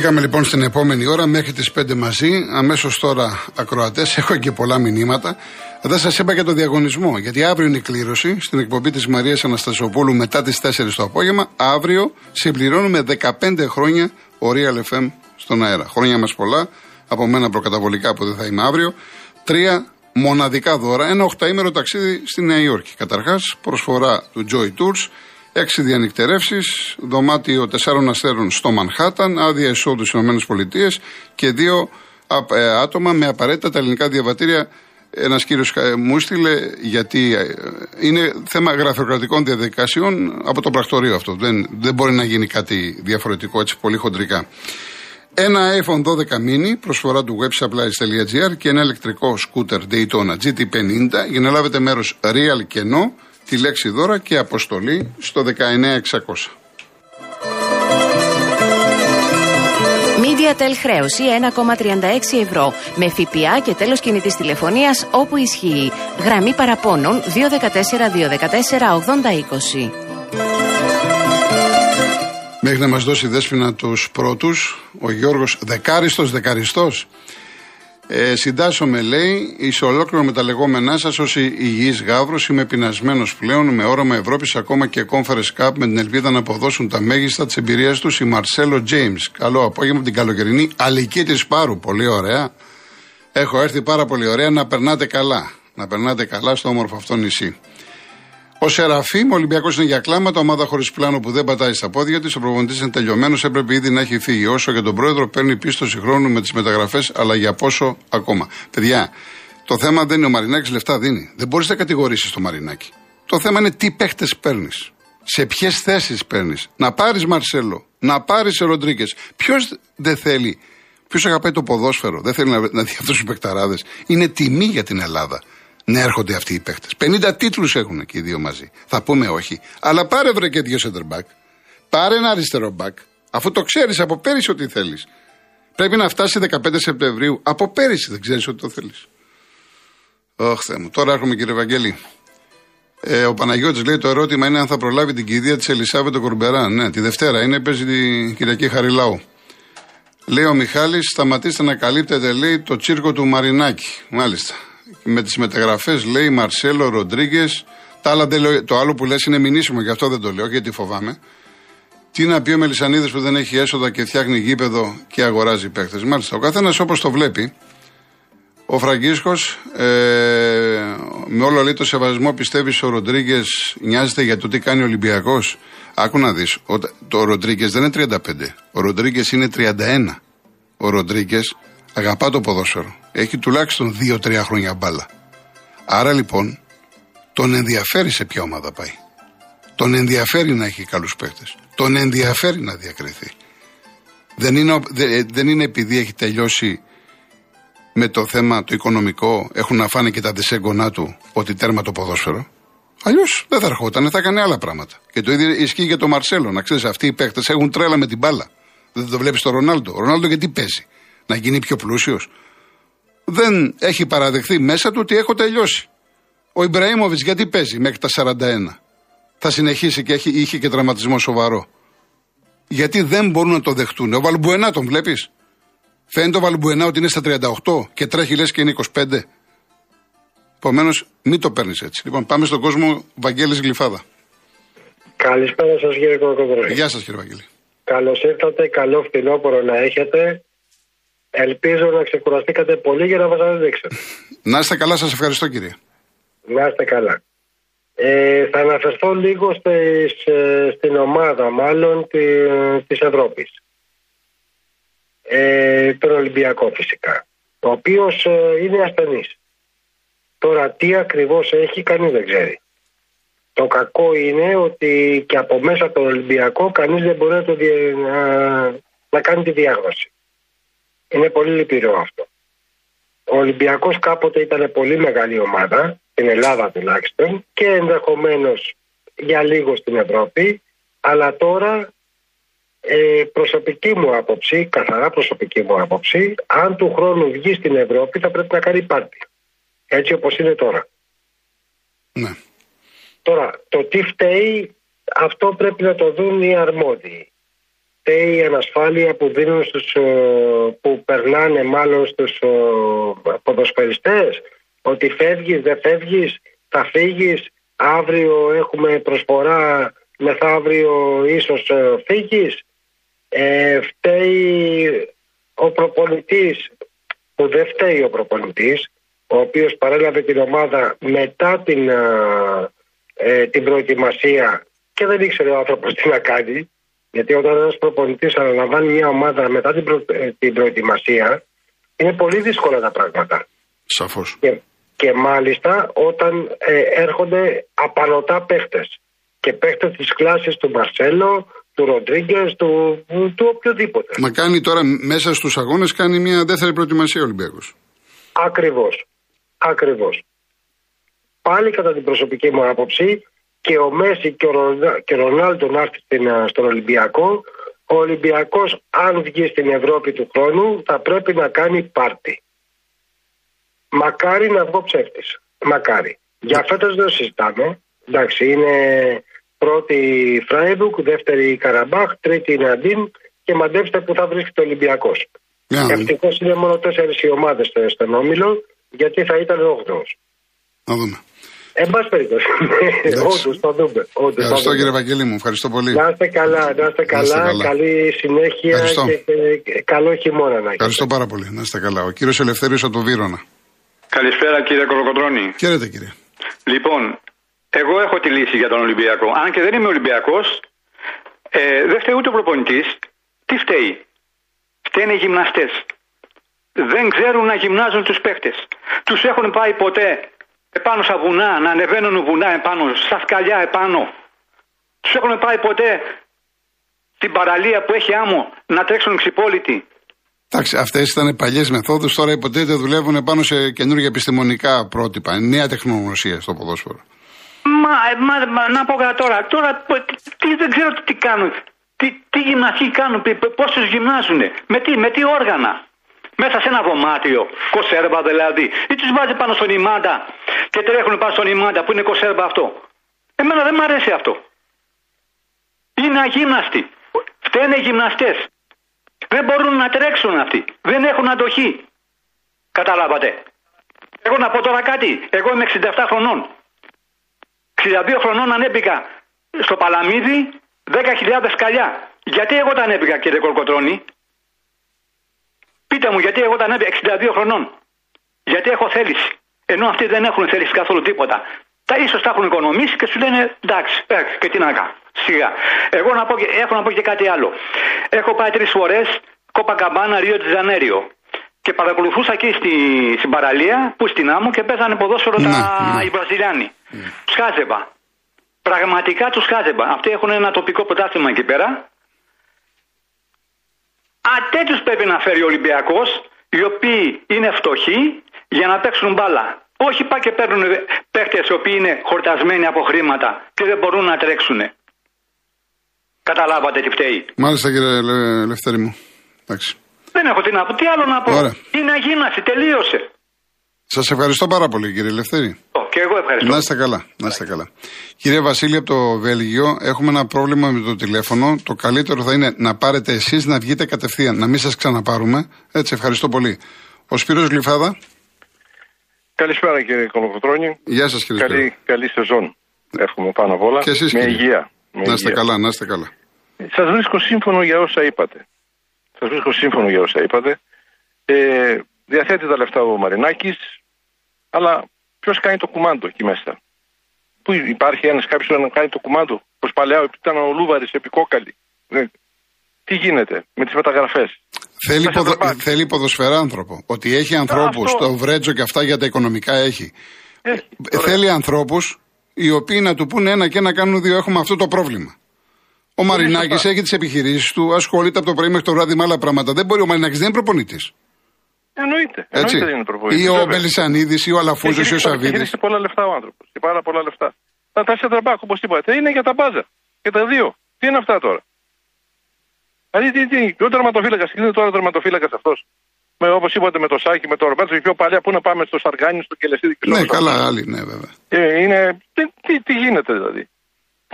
Μπήκαμε λοιπόν στην επόμενη ώρα μέχρι τις 5 μαζί. Αμέσως τώρα ακροατές. Έχω και πολλά μηνύματα. Δεν σας είπα για το διαγωνισμό. Γιατί αύριο είναι η κλήρωση στην εκπομπή της Μαρίας Αναστασιοπούλου μετά τις 4 το απόγευμα. Αύριο συμπληρώνουμε 15 χρόνια ο Real FM στον αέρα. Χρόνια μας πολλά. Από μένα προκαταβολικά που δεν θα είμαι αύριο. Τρία μοναδικά δώρα. Ένα οχταήμερο ταξίδι στη Νέα Υόρκη. Καταρχάς, προσφορά του Joy Tours έξι διανυκτερεύσεις, δωμάτιο τεσσάρων αστέρων στο Μανχάταν, άδεια εισόδου στις ΗΠΑ και δύο ε, άτομα με απαραίτητα τα ελληνικά διαβατήρια. Ένας κύριος μου έστειλε γιατί ε, είναι θέμα γραφειοκρατικών διαδικασιών από το πρακτορείο αυτό. Δεν, δεν μπορεί να γίνει κάτι διαφορετικό έτσι πολύ χοντρικά. Ένα iPhone 12 mini, προσφορά του websupplies.gr και ένα ηλεκτρικό scooter Daytona GT50 για να λάβετε μέρος real κενό τη λέξη δώρα και αποστολή στο 19600. MediaTel χρέωση 1,36 ευρώ με ΦΠΑ και τέλος κινητής τηλεφωνίας όπου ισχύει. Γραμμή παραπώνων 214-214-8020. Μέχρι να μας δώσει δέσποινα τους πρώτους, ο Γιώργος Δεκάριστος Δεκαριστός ε, συντάσσομαι, λέει, ει ολόκληρο με τα λεγόμενά σας ω υγιή γάβρο. Είμαι πεινασμένος πλέον με όραμα Ευρώπης ακόμα και Conference Cup με την ελπίδα να αποδώσουν τα μέγιστα της εμπειρίας τους η Μαρσέλο Τζέιμς. Καλό απόγευμα από την καλοκαιρινή αλική της Πάρου. Πολύ ωραία. Έχω έρθει πάρα πολύ ωραία να περνάτε καλά. Να περνάτε καλά στο όμορφο αυτό νησί. Ο Σεραφείμ, ο Ολυμπιακός είναι για κλάματα, ομάδα χωρίς πλάνο που δεν πατάει στα πόδια της. Ο προπονητής είναι τελειωμένος, έπρεπε ήδη να έχει φύγει. Όσο για τον πρόεδρο, παίρνει πίστοση χρόνου με τις μεταγραφές, αλλά για πόσο ακόμα. Παιδιά, το θέμα δεν είναι ο Μαρινάκης, λεφτά δίνει. Δεν μπορείς να κατηγορήσεις το Μαρινάκη. Το θέμα είναι τι παίχτες παίρνεις. Σε ποιες θέσεις παίρνεις. Να πάρεις Μαρσέλο, να πάρεις Ροντρίκε. Ποιος δεν θέλει, ποιος αγαπάει το ποδόσφαιρο, δεν θέλει να, να δει αυτούς τους παικταράδε. Είναι τιμή για την Ελλάδα να έρχονται αυτοί οι παίχτε. 50 τίτλους έχουν και οι δύο μαζί. Θα πούμε όχι. Αλλά πάρε βρε και δύο center back. Πάρε ένα αριστερό back. Αφού το ξέρεις από πέρυσι ότι θέλεις. Πρέπει να φτάσει 15 Σεπτεμβρίου. Από πέρυσι δεν ξέρεις ότι το θέλεις. Ωχ, Θεέ μου. Τώρα έρχομαι κύριε Βαγγέλη. Ε, ο Παναγιώτης λέει το ερώτημα είναι αν θα προλάβει την κηδεία της Ελισάβετ το Κορμπερά. Ναι, τη Δευτέρα είναι, παίζει την Κυριακή Χαριλάου. Λέει ο Μιχάλης, σταματήστε να καλύπτετε, λέει, το τσίρκο του Μαρινάκη. Μάλιστα με τις μεταγραφές λέει Μαρσέλο, Ροντρίγκες. Το άλλο που λες είναι μηνύσιμο, γι' αυτό δεν το λέω, γιατί φοβάμαι. Τι να πει ο Μελισανίδης που δεν έχει έσοδα και φτιάχνει γήπεδο και αγοράζει παίχτε. Μάλιστα, ο καθένας όπως το βλέπει. Ο Φραγκίσκος, ε, με όλο λέει το σεβασμό, πιστεύεις ο Ροντρίγκες νοιάζεται για το τι κάνει ο Ολυμπιακός. Άκου να δεις. Το Ροντρίγκες δεν είναι 35. Ο Ροντρίγκες είναι 31. Ο Ροντρίγκες αγαπά το ποδόσφαιρο. Έχει τουλάχιστον 2-3 χρόνια μπάλα. Άρα λοιπόν τον ενδιαφέρει σε ποια ομάδα πάει. Τον ενδιαφέρει να έχει καλούς παίχτες. Τον ενδιαφέρει να διακριθεί. Δεν είναι, δεν είναι επειδή έχει τελειώσει με το θέμα το οικονομικό, έχουν να φάνε και τα δεσέγγονά του ότι τέρμα το ποδόσφαιρο. Αλλιώς δεν θα ερχόταν, θα έκανε άλλα πράγματα. Και το ίδιο ισχύει για τον Μαρσέλο. Να ξέρεις, αυτοί οι παίχτε έχουν τρέλα με την μπάλα. Δεν το βλέπεις τον Ρονάλντο. Ο Ρονάλντο γιατί παίζει να γίνει πιο πλούσιος. Δεν έχει παραδεχθεί μέσα του ότι έχω τελειώσει. Ο Ιμπραήμοβιτς γιατί παίζει μέχρι τα 41. Θα συνεχίσει και έχει, είχε και τραυματισμό σοβαρό. Γιατί δεν μπορούν να το δεχτούν. Ο Βαλμπουενά τον βλέπεις; Φαίνεται ο Βαλμπουενά ότι είναι στα 38 και τρέχει λες και είναι 25. Επομένως, μην το παίρνεις έτσι. Λοιπόν, πάμε στον κόσμο Βαγγέλης Γλυφάδα. Καλησπέρα σας, κύριε Κοκοδρόη. Γεια σας, κύριε Βαγγέλη. Καλώς ήρθατε. Καλό φθινόπωρο να έχετε. Ελπίζω να ξεκουραστήκατε πολύ για να μας αναδείξετε. Να είστε καλά, σας ευχαριστώ κύριε. Να είστε καλά. Ε, θα αναφερθώ λίγο στις, ε, στην ομάδα μάλλον τη, της Ευρώπης. Ε, τον Ολυμπιακό φυσικά, ο οποίος ε, είναι ασθενής. Τώρα τι ακριβώς έχει κανείς δεν ξέρει. Το κακό είναι ότι και από μέσα από τον Ολυμπιακό κανείς δεν μπορεί να, το, να, να κάνει τη διάγνωση. Είναι πολύ λυπηρό αυτό. Ο Ολυμπιακός κάποτε ήταν πολύ μεγάλη ομάδα, στην Ελλάδα τουλάχιστον, και ενδεχομένως για λίγο στην Ευρώπη, αλλά τώρα ε, προσωπική μου άποψη, καθαρά προσωπική μου άποψη, αν του χρόνου βγει στην Ευρώπη θα πρέπει να κάνει πάρτι. Έτσι όπως είναι τώρα. Ναι. Τώρα, το τι φταίει, αυτό πρέπει να το δουν οι αρμόδιοι. Φταίει η ανασφάλεια που δίνουν στους, ε, που περνάνε μάλλον στους ε, ποδοσφαιριστές ότι φεύγεις, δεν φεύγεις, θα φύγεις, αύριο έχουμε προσφορά, μεθαύριο ίσως ε, φύγεις. Ε, φταίει ο προπονητής που δεν φταίει ο προπονητής ο οποίος παρέλαβε την ομάδα μετά την, ε, την προετοιμασία και δεν ήξερε ο άνθρωπος τι να κάνει γιατί όταν ένας προπονητής αναλαμβάνει μια ομάδα μετά την, ε, την προετοιμασία είναι πολύ δύσκολα τα πράγματα. Σαφώς. Και, και μάλιστα όταν ε, έρχονται απανοτά παίχτες και παίχτες της κλάσης του Μαρσέλο, του Ροντρίγκες, του, του οποιοδήποτε. Μα κάνει τώρα μέσα στους αγώνες κάνει μια δεύτερη προετοιμασία ο Ολυμπιακός. Ακριβώς. Ακριβώς. Πάλι κατά την προσωπική μου άποψη και ο Μέση και ο, Ρονάλτο και Ρονάλντο να έρθει στον Ολυμπιακό, ο Ολυμπιακός αν βγει στην Ευρώπη του χρόνου θα πρέπει να κάνει πάρτι. Μακάρι να βγω ψεύτης. Μακάρι. Για φέτος δεν συζητάμε. Εντάξει, είναι πρώτη Φράιμπουργκ, δεύτερη Καραμπάχ, τρίτη Ναντ και μαντέψτε που θα βρίσκεται ο Ολυμπιακός. Yeah. Ευτυχώς είναι μόνο τέσσερις οι ομάδες στον Όμιλο, γιατί θα ήταν 8ο. Να δούμε. Εν πάση περιπτώσει. Όντως, θα δούμε. Όντως, θα Ευχαριστώ δούμε. κύριε Βαγγέλη μου, ευχαριστώ πολύ. Να είστε καλά, να είστε καλά. καλά. Καλή συνέχεια Ευχαριστώ. και, και- και καλό χειμώνα να έχετε. Ευχαριστώ πάρα πολύ. Να είστε καλά. Ο κύριος Ελευθέριος από το Βύρωνα. Καλησπέρα κύριε Κολοκοτρώνη. Χαίρετε κύριε. Λοιπόν, εγώ έχω τη λύση για τον Ολυμπιακό. Αν και δεν είμαι Ολυμπιακός, ε, δεν φταίει ούτε ο προπονητής. Τι φταίει; Φταίνε οι γυμναστές. Δεν ξέρουν να γυμνάζουν τους παίχτε. Τους έχουν πάει ποτέ επάνω στα βουνά, να ανεβαίνουν βουνά επάνω, στα σκαλιά επάνω. Τους έχουν πάει ποτέ στην παραλία που έχει άμμο να τρέξουν ξυπόλοιτοι. Εντάξει, αυτές ήταν παλιές μεθόδους. Τώρα υποτίθεται δουλεύουν πάνω σε καινούργια επιστημονικά πρότυπα. Νέα τεχνογνωσία στο ποδόσφαιρο. Μα, μα, μα, να πω κάτι τώρα. Τώρα πο- τι, δεν ξέρω τι κάνουν. Τι, τι γυμναστική κάνουν, πώς τους γυμνάζουν. Με τι, με τι όργανα. Μέσα σε ένα δωμάτιο, κοσέρβα δηλαδή. Ή τους βάζει πάνω στον ημάντα και τρέχουν πάνω στον ημάντα που είναι κοσέρβα αυτό. Εμένα δεν μ' αρέσει αυτό. Είναι αγύμναστοι. Φταίνε οι γυμναστές. Δεν μπορούν να τρέξουν αυτοί. Δεν έχουν αντοχή. Καταλάβατε. Εγώ να πω τώρα κάτι. Εγώ είμαι 67 χρονών. 62 χρονών ανέβηκα στο Παλαμίδι 10.000 σκαλιά. Γιατί εγώ τα ανέβηκα κύριε Κορκοτρώνη. Πείτε μου γιατί εγώ τα ανέβηκα 62 χρονών. Γιατί έχω θέληση. Ενώ αυτοί δεν έχουν θέληση καθόλου τίποτα. Τα ίσως τα έχουν οικονομήσει και σου λένε εντάξει, ε, και τι να κάνω. Σιγά. Εγώ να πω, και- έχω να πω και κάτι άλλο. Έχω πάει τρεις φορές Κόπα Καμπάνα, Ρίο Τζανέριο. Και παρακολουθούσα εκεί στη, στην παραλία που στην άμμο και παίζανε ποδόσφαιρο Ναι, τα, ναι. οι Βραζιλιάνοι. Τους χάζευα. Πραγματικά τους χάζευα. Αυτοί έχουν ένα τοπικό πρωτάθλημα εκεί πέρα. Α, τέτοιους πρέπει να φέρει ο Ολυμπιακός, οι οποίοι είναι φτωχοί για να παίξουν μπάλα. Όχι πάει και παίρνουν παίχτε οι οποίοι είναι χορτασμένοι από χρήματα και δεν μπορούν να τρέξουν. Καταλάβατε τι φταίει. Μάλιστα κύριε Ελε- Ελευθέρη μου. Εντάξει. Δεν έχω τι να πω. Τι άλλο να πω. Ωραία. Είναι αγίναση. Τελείωσε. Σας ευχαριστώ πάρα πολύ κύριε Ελευθέρη. Ω, Και εγώ ευχαριστώ. Να είστε καλά. Να είστε καλά. Κύριε Βασίλη από το Βέλγιο, έχουμε ένα πρόβλημα με το τηλέφωνο. Το καλύτερο θα είναι να πάρετε εσείς να βγείτε κατευθείαν, να μην σας ξαναπάρουμε. Έτσι, ευχαριστώ πολύ. Ο Σπύρος Γλυφάδα. Καλησπέρα κύριε Κολοκοτρώνη. Γεια σας κύριε Σπύρο. Καλή, καλή σεζόν. Εύχομαι πάνω απ' όλα. Και εσείς, με κύριε. υγεία. Με Να είστε υγεία. καλά, να είστε καλά. Σας βρίσκω σύμφωνο για όσα είπατε. Σας βρίσκω σύμφωνο για όσα είπατε. Ε, διαθέτει τα λεφτά ο Μαρινάκης, αλλά ποιος κάνει το κουμάντο εκεί μέσα; Πού υπάρχει ένας κάποιος να κάνει το κουμάντο; Πως παλιά ήταν ο Λούβαρης επικόκαλη. Ε, τι γίνεται με τις μεταγραφές; Θέλει, Μέσα ποδο... στο μπακ. θέλει ποδοσφαιρά άνθρωπο. Ότι έχει ανθρώπου, αυτό. το βρέτζο και αυτά για τα οικονομικά έχει. Έχει, Ε, ωραία. Θέλει ανθρώπους οι οποίοι να του πούνε ένα και να κάνουν δύο. Έχουμε αυτό το πρόβλημα. Ο Μαρινάκης σωστά. έχει τις επιχειρήσεις του, ασχολείται από το πρωί μέχρι το βράδυ με άλλα πράγματα. Δεν μπορεί ο Μαρινάκης, δεν είναι προπονητής. Εννοείται. Έτσι. Εννοείται δεν είναι προπονητής, Ή ο βέβαια. Μπελισανίδη ή ο Αλαφούζος ή ο Έχει Σαββίδης. γυρίσει πολλά λεφτά ο άνθρωπος. Και πάρα πολλά λεφτά. Τα τέσσερα μπακ, όπως είπατε, είναι για τα μπάζα. Και τα δύο. Τι είναι αυτά τώρα; Δηλαδή, τι, τι, και ο τερματοφύλακας, είναι τώρα ο τερματοφύλακας αυτός; Όπως είπατε με το Σάκη, με το Ρομπέρτο και πιο παλιά, πού να πάμε στο Σαργάνι, στο Κελεσίδη και Ναι, στο καλά, άλλοι, ναι, βέβαια. Ε, είναι. Τι, τι, τι γίνεται δηλαδή;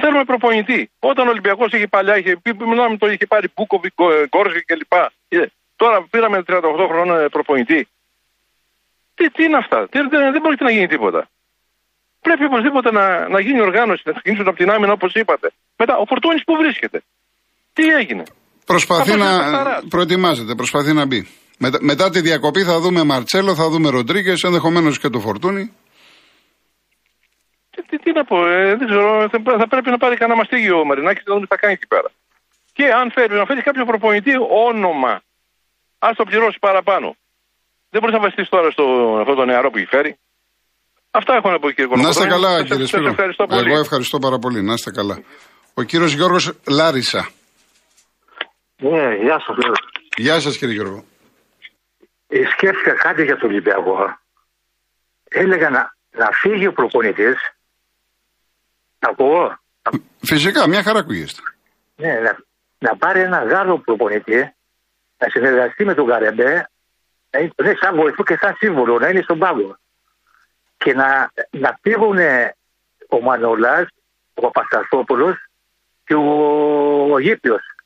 Θέλουμε προπονητή. Όταν ο Ολυμπιακός είχε παλιά, είχε, μιλάμε, το είχε πάρει Μπούκοβι, Γκόρζι κλπ. Ε, τώρα πήραμε 38 χρόνια προπονητή. Τι, τι είναι αυτά, τι, δεν, δεν μπορεί να γίνει τίποτα. Πρέπει οπωσδήποτε να, να γίνει οργάνωση, να ξεκινήσουν από την άμυνα όπως είπατε. Μετά, ο Φορτούνης που βρίσκεται. Τι έγινε; Προσπαθεί να προετοιμάζεται, προσπαθεί να μπει. Μετά, μετά τη διακοπή θα δούμε Μαρτσέλο, θα δούμε Ροντρίγκες, ενδεχομένως και το Φορτούνη. Τι, τι, τι να πω, ε, δεν ξέρω, θα, θα πρέπει να πάρει κανένα μαστίγιο ο Μαρινάκης να δούμε τι θα κάνει εκεί πέρα. Και αν θέλει να φέρει κάποιο προπονητή όνομα, ας το πληρώσει παραπάνω. Δεν μπορεί να βασιστείς τώρα στο αυτό το νεαρό που έχει φέρει. Αυτά έχω να πω κύριε Κολομπό. Να είστε καλά κύριε Σπύρο. Εγώ ευχαριστώ πάρα πολύ. Να είστε καλά. Ο κύριος Γιώργος Λάρισα. Ναι, γεια σας. Γεια σας κύριε Γιώργο. Ε, σκέφτηκα κάτι για τον Ολυμπιακό. Έλεγα να, να φύγει ο προπονητής. Να πω. Φυσικά, μια χαρά ακούγεστε. Ναι, να, να πάρει ένα Γάλλο προπονητή, να συνεργαστεί με τον Καρεμπέ, να είναι σαν βοηθό και σαν σύμβολο, να είναι στον πάγκο. Και να, να φύγουν ο Μανολάς, ο Παπασταθόπουλος και ο, ο Γήπιος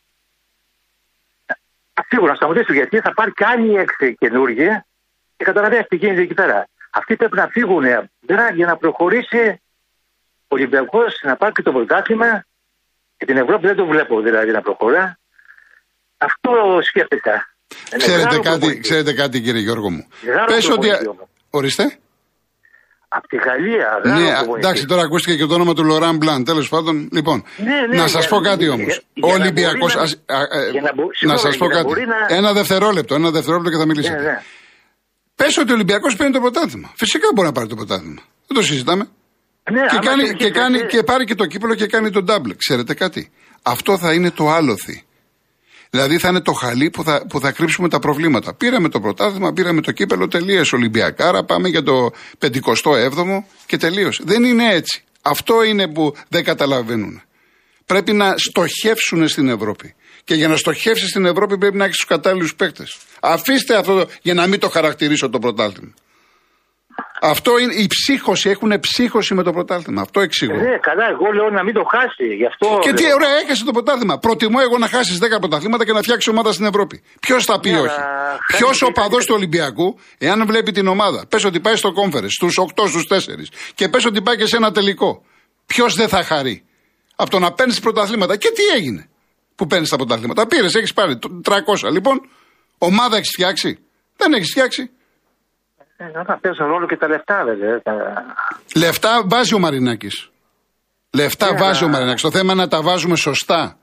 σίγουρα να σταματήσουν γιατί θα πάρει και άλλοι έξι καινούργοι και καταλαβαίνει τι γίνεται εκεί πέρα. Αυτοί πρέπει να φύγουν για να προχωρήσει ο Ολυμπιακός να πάρει και το πρωτάθλημα. Και την Ευρώπη δεν το βλέπω δηλαδή να προχωρά. Αυτό σκέφτηκα. Ξέρετε κάτι, ξέρετε κάτι κύριε Γιώργο μου; Πες ότι... Ορίστε. Από τη Γαλλία. Ναι, εντάξει, τώρα ακούστηκε και το όνομα του Λοράν Μπλαν. Τέλος πάντων, λοιπόν. Ναι, ναι, να σας πω κάτι όμως. Ο Ολυμπιακό. Να, σας πω κάτι. Ένα δευτερόλεπτο, ένα δευτερόλεπτο και θα μιλήσετε. Ναι, ναι. Πες ότι ο Ολυμπιακός παίρνει το πρωτάθλημα. Φυσικά μπορεί να πάρει το πρωτάθλημα. Δεν το συζητάμε. Ναι, και, κάνει, και, κάνει, και πάρει και το κύπελο και κάνει τον double. Ξέρετε κάτι; Αυτό θα είναι το άλοθη. Δηλαδή θα είναι το χαλί που θα, που θα κρύψουμε τα προβλήματα. Πήραμε το πρωτάθλημα, πήραμε το κύπελο, τελείω Ολυμπιακάρα, πάμε για το 57ο και τελείω. Δεν είναι έτσι. Αυτό είναι που δεν καταλαβαίνουν. Πρέπει να στοχεύσουν στην Ευρώπη. Και για να στοχεύσεις στην Ευρώπη πρέπει να έχεις τους κατάλληλους παίκτες. Αφήστε αυτό για να μην το χαρακτηρίσω το πρωτάθλημα. Αυτό είναι η ψύχωση, έχουν ψύχωση με το πρωτάθλημα. Αυτό εξηγώ. Ναι, καλά, εγώ λέω να μην το χάσει. Γι αυτό και τι ωραία, έχασε το πρωτάθλημα. Προτιμώ εγώ να χάσει 10 πρωταθλήματα και να φτιάξει ομάδα στην Ευρώπη. Ποιος θα πει ναι, όχι; Ποιος ο παδός του Ολυμπιακού, εάν βλέπει την ομάδα, πες ότι πάει στο κόμφερε, στους 8, στους 4 και πες ότι πάει και σε ένα τελικό. Ποιος δεν θα χαρεί; Από το να παίρνεις πρωταθλήματα. Και τι έγινε που παίρνεις τα πρωταθλήματα. Πήρες, έχεις πάρει 300. Λοιπόν, ομάδα έχεις φτιάξει; Δεν έχεις φτιάξει. Ε, θα παίζουν ρόλο και τα λεφτά, βέβαια. Λεφτά βάζει ο Μαρινάκης. Λεφτά ναι, βάζει ο Μαρινάκης. Το θέμα είναι να τα βάζουμε σωστά.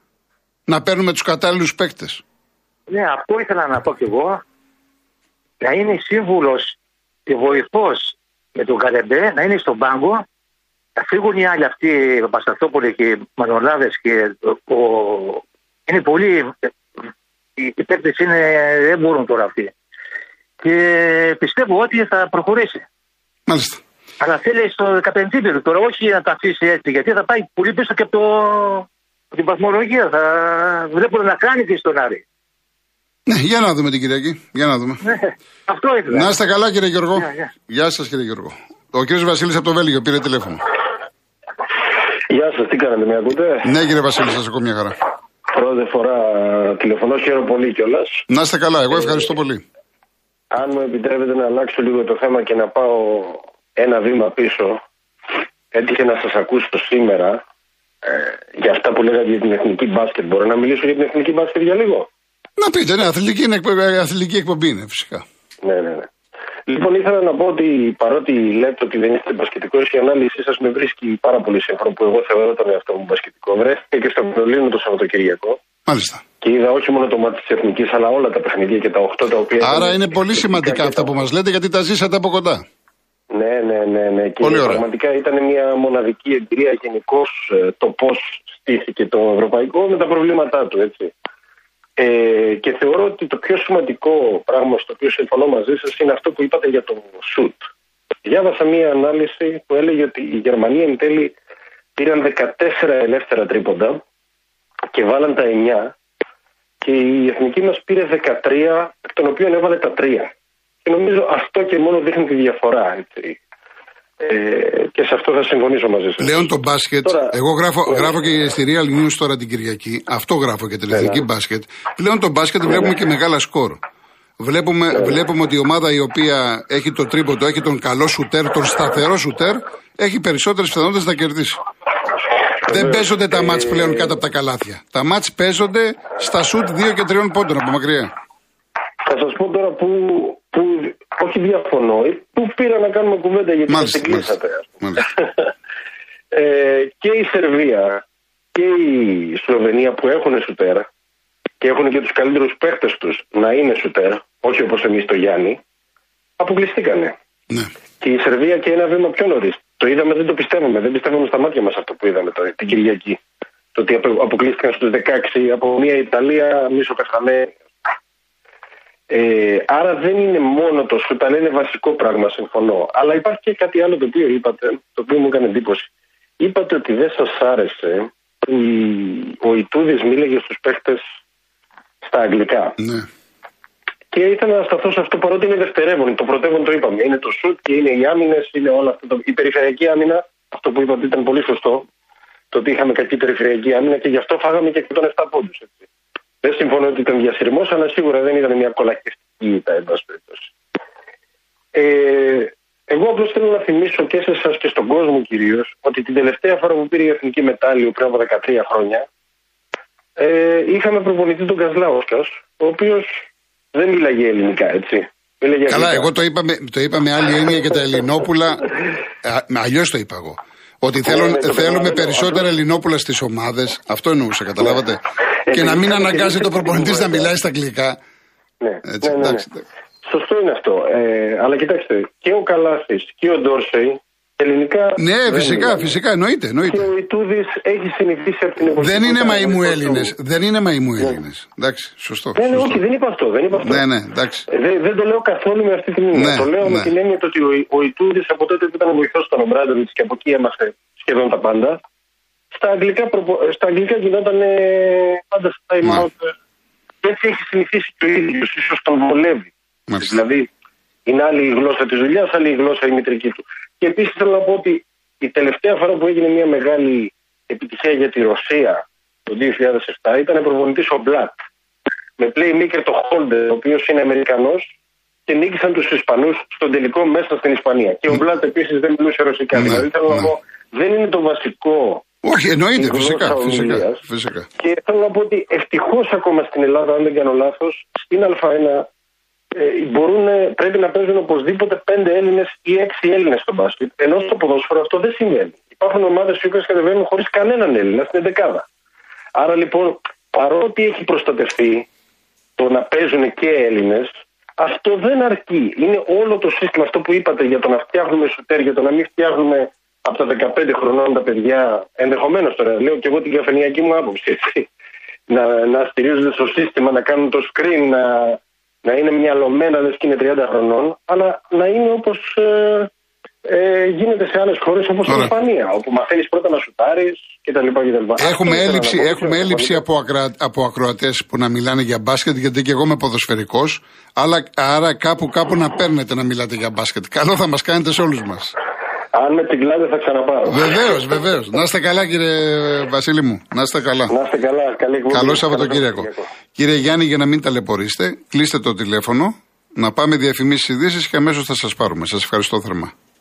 Να παίρνουμε τους κατάλληλους παίκτες. Ναι, αυτό ήθελα να πω κι εγώ. Να είναι σύμβουλος και βοηθός με τον Καλεμπέ, να είναι στον πάγκο. Να φύγουν οι άλλοι αυτοί, οι Πασταθόπουλοι και οι Μανολάδες και ο... Είναι πολύ. Οι παίκτες δεν μπορούν τώρα αυτοί και πιστεύω ότι θα προχωρήσει. Μάλιστα. Αλλά θέλει στο 15 τώρα, όχι να τα αφήσει έτσι, γιατί θα πάει πολύ πίσω και από, το, από την βαθμολογία. Θα βλέπουν να κάνει και στον Άρη. Ναι, για να δούμε την Κυριακή. Για να δούμε. Ναι, αυτό ήθελα. Να είστε καλά, κύριε Γιώργο. Yeah, yeah. Γεια σας, κύριε Γιώργο. Ο κύριος Βασίλης από το Βέλγιο πήρε τηλέφωνο. Γεια σας, τι κάνετε, με ακούτε. Ναι, κύριε Βασίλη, σας ακούω μια χαρά. Πρώτη φορά τηλεφωνώ, χαίρομαι πολύ κιόλας. Να είστε καλά, εγώ ευχαριστώ πολύ. Αν μου επιτρέπετε να αλλάξω λίγο το θέμα και να πάω ένα βήμα πίσω, έτυχε να σας ακούσω σήμερα ε, για αυτά που λέγατε για την εθνική μπάσκετ. Μπορώ να μιλήσω για την εθνική μπάσκετ για λίγο; Να πείτε, ναι, αθλητική, είναι, αθλητική εκπομπή είναι φυσικά. Ναι, ναι, ναι. Λοιπόν, ήθελα να πω ότι παρότι λέτε ότι δεν είστε μπασκετικός, η ανάλυση σας με βρίσκει πάρα πολύ σύμφωνο που εγώ θεωρώ τον εαυτό μου μπασκετικό. Βρέθηκε και στο Βερολίνο το Σαββατοκυριακό. Μάλιστα. Και είδα όχι μόνο το μάτι της Εθνικής, αλλά όλα τα παιχνίδια και τα 8 τα οποία. Άρα είναι πολύ σημαντικά αυτά που μας λέτε γιατί τα ζήσατε από κοντά. Ναι, ναι, ναι. ναι. Και πολύ ωραία. πραγματικά ήταν μια μοναδική εμπειρία γενικώς ε, το πώς στήθηκε το ευρωπαϊκό με τα προβλήματά του, έτσι. Ε, και θεωρώ ότι το πιο σημαντικό πράγμα στο οποίο συμφωνώ μαζί σας είναι αυτό που είπατε για το σουτ. Διάβασα μία ανάλυση που έλεγε ότι η Γερμανία εν τέλει πήραν 14 ελεύθερα τρίποντα και βάλαν τα 9 και η εθνική μας πήρε 13, εκ των οποίων έβαλε τα 3. Και νομίζω αυτό και μόνο δείχνει τη διαφορά. Έτσι. Ε, και σε αυτό θα συμφωνήσω μαζί σας. Πλέον το μπάσκετ, Τώρα- εγώ γράφω, Ναι. γράφω και στη Real News τώρα την Κυριακή, αυτό γράφω και τηλεθνική Ναι, ναι. μπάσκετ. Πλέον το μπάσκετ βλέπουμε και μεγάλα σκορ. Βλέπουμε, Ναι. βλέπουμε ότι η ομάδα η οποία έχει το τρίποντο, έχει τον καλό σουτέρ, τον σταθερό σουτέρ, έχει περισσότερες πιθανότητες να κερδίσει. Δεν παίζονται τα μάτς πλέον κάτω από τα καλάθια. Τα μάτς παίζονται στα σουτ 2 και 3 πόντων από μακριά. Θα σας πω τώρα που, που όχι διαφωνώ, ε, που πήρα να κάνουμε κουβέντα γιατί Μάλιστα, την κλείσατε. μάλιστα, ε, και η Σερβία και η Σλοβενία που έχουν σουτέρ και έχουν και τους καλύτερους παίχτες τους να είναι σουτέρ, όχι όπως εμείς το Γιάννη, αποκλειστήκανε. Ναι. Και η Σερβία και ένα βήμα πιο νωρίς. Το είδαμε, δεν το πιστεύουμε. Δεν πιστεύουμε στα μάτια μας αυτό που είδαμε το, την Κυριακή. Το ότι απο- αποκλείστηκαν στους 16 από μια Ιταλία μισοπεθαμένη. Ε, άρα δεν είναι μόνο το σουτ, αλλά είναι βασικό πράγμα, συμφωνώ. Αλλά υπάρχει και κάτι άλλο το οποίο είπατε, το οποίο μου έκανε εντύπωση. Είπατε ότι δεν σας άρεσε που η- ο Ιτούδης μίλαγε στους παίχτε στα αγγλικά. ναι. Και ήθελα να σταθώ σε αυτό παρότι είναι δευτερεύον. Το πρωτεύον το είπαμε. Είναι το σουτ και είναι οι άμυνες, είναι όλα αυτά. το- Η περιφερειακή άμυνα, αυτό που είπατε ήταν πολύ σωστό. Το ότι είχαμε κακή περιφερειακή άμυνα και γι' αυτό φάγαμε και 107 πόντους. Δεν συμφωνώ ότι ήταν διασυρμός, αλλά σίγουρα δεν ήταν μια κολακιστική ήττα, εν πάση περιπτώσει. Ε, εγώ απλώς θέλω να θυμίσω και σε εσάς και στον κόσμο κυρίως ότι την τελευταία φορά που πήρε η εθνική μετάλλιο πριν από 13 χρόνια ε, είχαμε προπονητή τον Κασλάουσκας, ο οποίος δεν μίλαγε ελληνικά, έτσι. Μίλαγε Καλά, αγγλικά. εγώ το είπα, με, το είπα με άλλη έννοια και τα Ελληνόπουλα. Αλλιώς το είπα εγώ. Ότι θέλουν, ναι, το θέλουμε καταλαβαίνω. περισσότερα Ελληνόπουλα στις ομάδες. Αυτό εννοούσα, καταλάβατε. Ε, και να μην είχαμε αναγκάζει και το την προπονητής να κουβέντα. μιλάει στα αγγλικά. Ναι, Έτσι, ναι, ναι, ναι. εντάξει. Σωστό είναι αυτό. Ε, αλλά κοιτάξτε, και ο Καλάθης και ο Ντόρσεϊ ελληνικά. Ναι, δεν φυσικά, μιλάνε. φυσικά, εννοείται. Και εννοείται. ο Ιτούδης έχει συνηθίσει από την εποχή. Δεν του είναι Ιταλού μαϊμού του- Έλληνες. Δεν είναι μαϊμού Έλληνες. Εντάξει, σωστό. Ναι, ναι, σωστό. όχι, δεν είπα αυτό. Δεν είπα αυτό. Ναι, ναι, εντάξει. Ε, Δεν, δεν το λέω καθόλου με αυτή την έννοια. Ναι, το λέω με ναι. την έννοια το ότι ο, ο Ιτούδης από τότε που ήταν βοηθός στον Ομπράντοβιτ και από εκεί έμαθε σχεδόν τα πάντα. Στα αγγλικά, προπο- στα αγγλικά γινόταν ε, πάντα στα time Ναι. out. ε, Έτσι έχει συνηθίσει και ο ίδιος. ίσως τον βολεύει. Μάλιστα. Δηλαδή, είναι άλλη η γλώσσα της δουλειάς, άλλη η γλώσσα η μητρική του. Και επίσης θέλω να πω ότι η τελευταία φορά που έγινε μια μεγάλη επιτυχία για τη Ρωσία το 2007 ήταν προπονητής ο Μπλατ. Με playmaker το Holder, ο οποίος είναι Αμερικανός και νίκησαν τους Ισπανούς στον τελικό μέσα στην Ισπανία. Και ο Μπλατ επίσης δεν μιλούσε ρωσικά. Ναι, δηλαδή θέλω ναι. να πω, δεν είναι το βασικό Όχι, εννοείται, η γλώσσας φυσικά, φυσικά, ομιλίας. φυσικά. και θέλω να πω ότι ευτυχώς ακόμα στην Ελλάδα, αν δεν κάνω λάθος, στην Α1 ε, μπορούν, πρέπει να παίζουν οπωσδήποτε πέντε Έλληνες ή έξι Έλληνες στο μπάσκετ. Ενώ στο ποδόσφαιρο αυτό δεν συμβαίνει. Υπάρχουν ομάδες οι οποίες κατεβαίνουν χωρίς κανέναν Έλληνα στην δεκάδα. Άρα λοιπόν, παρότι έχει προστατευτεί το να παίζουν και Έλληνες, αυτό δεν αρκεί. Είναι όλο το σύστημα αυτό που είπατε για το να φτιάχνουμε σουτέρ, για το να μην φτιάχνουμε από τα 15 χρονών τα παιδιά. Ενδεχομένως τώρα, λέω και εγώ την καφενειακή μου άποψη. Έτσι. Να, να στηρίζονται στο σύστημα, να κάνουν το screen, να, να είναι μυαλωμένα λες και είναι 30 χρονών, αλλά να είναι όπως ε, ε, γίνεται σε άλλες χώρες όπως η Ωραία. Ισπανία, όπου μαθαίνεις πρώτα να σουτάρεις κτλ. κτλ. Αυτό Έχουμε ήθελα να έλλειψη, πω. έχουμε έλλειψη από, ακρα, από ακροατές που να μιλάνε για μπάσκετ, γιατί και εγώ είμαι ποδοσφαιρικός. Άρα κάπου, κάπου να παίρνετε να μιλάτε για μπάσκετ. Καλό θα μας κάνετε σε όλους μας. Αν με την κλάδε θα ξαναπάρω. Βεβαίως, βεβαίως. Να είστε καλά, κύριε Βασίλη μου. Να είστε καλά. Να είστε καλά. Καλή εκπομπή. Καλό Καλό Σαββατοκύριακο. Σαββατοκύριακο. Κύριε Γιάννη, για να μην ταλαιπωρήσετε, κλείστε το τηλέφωνο, να πάμε διαφημίσεις ειδήσεις και αμέσως θα σας πάρουμε. Σας ευχαριστώ θερμά.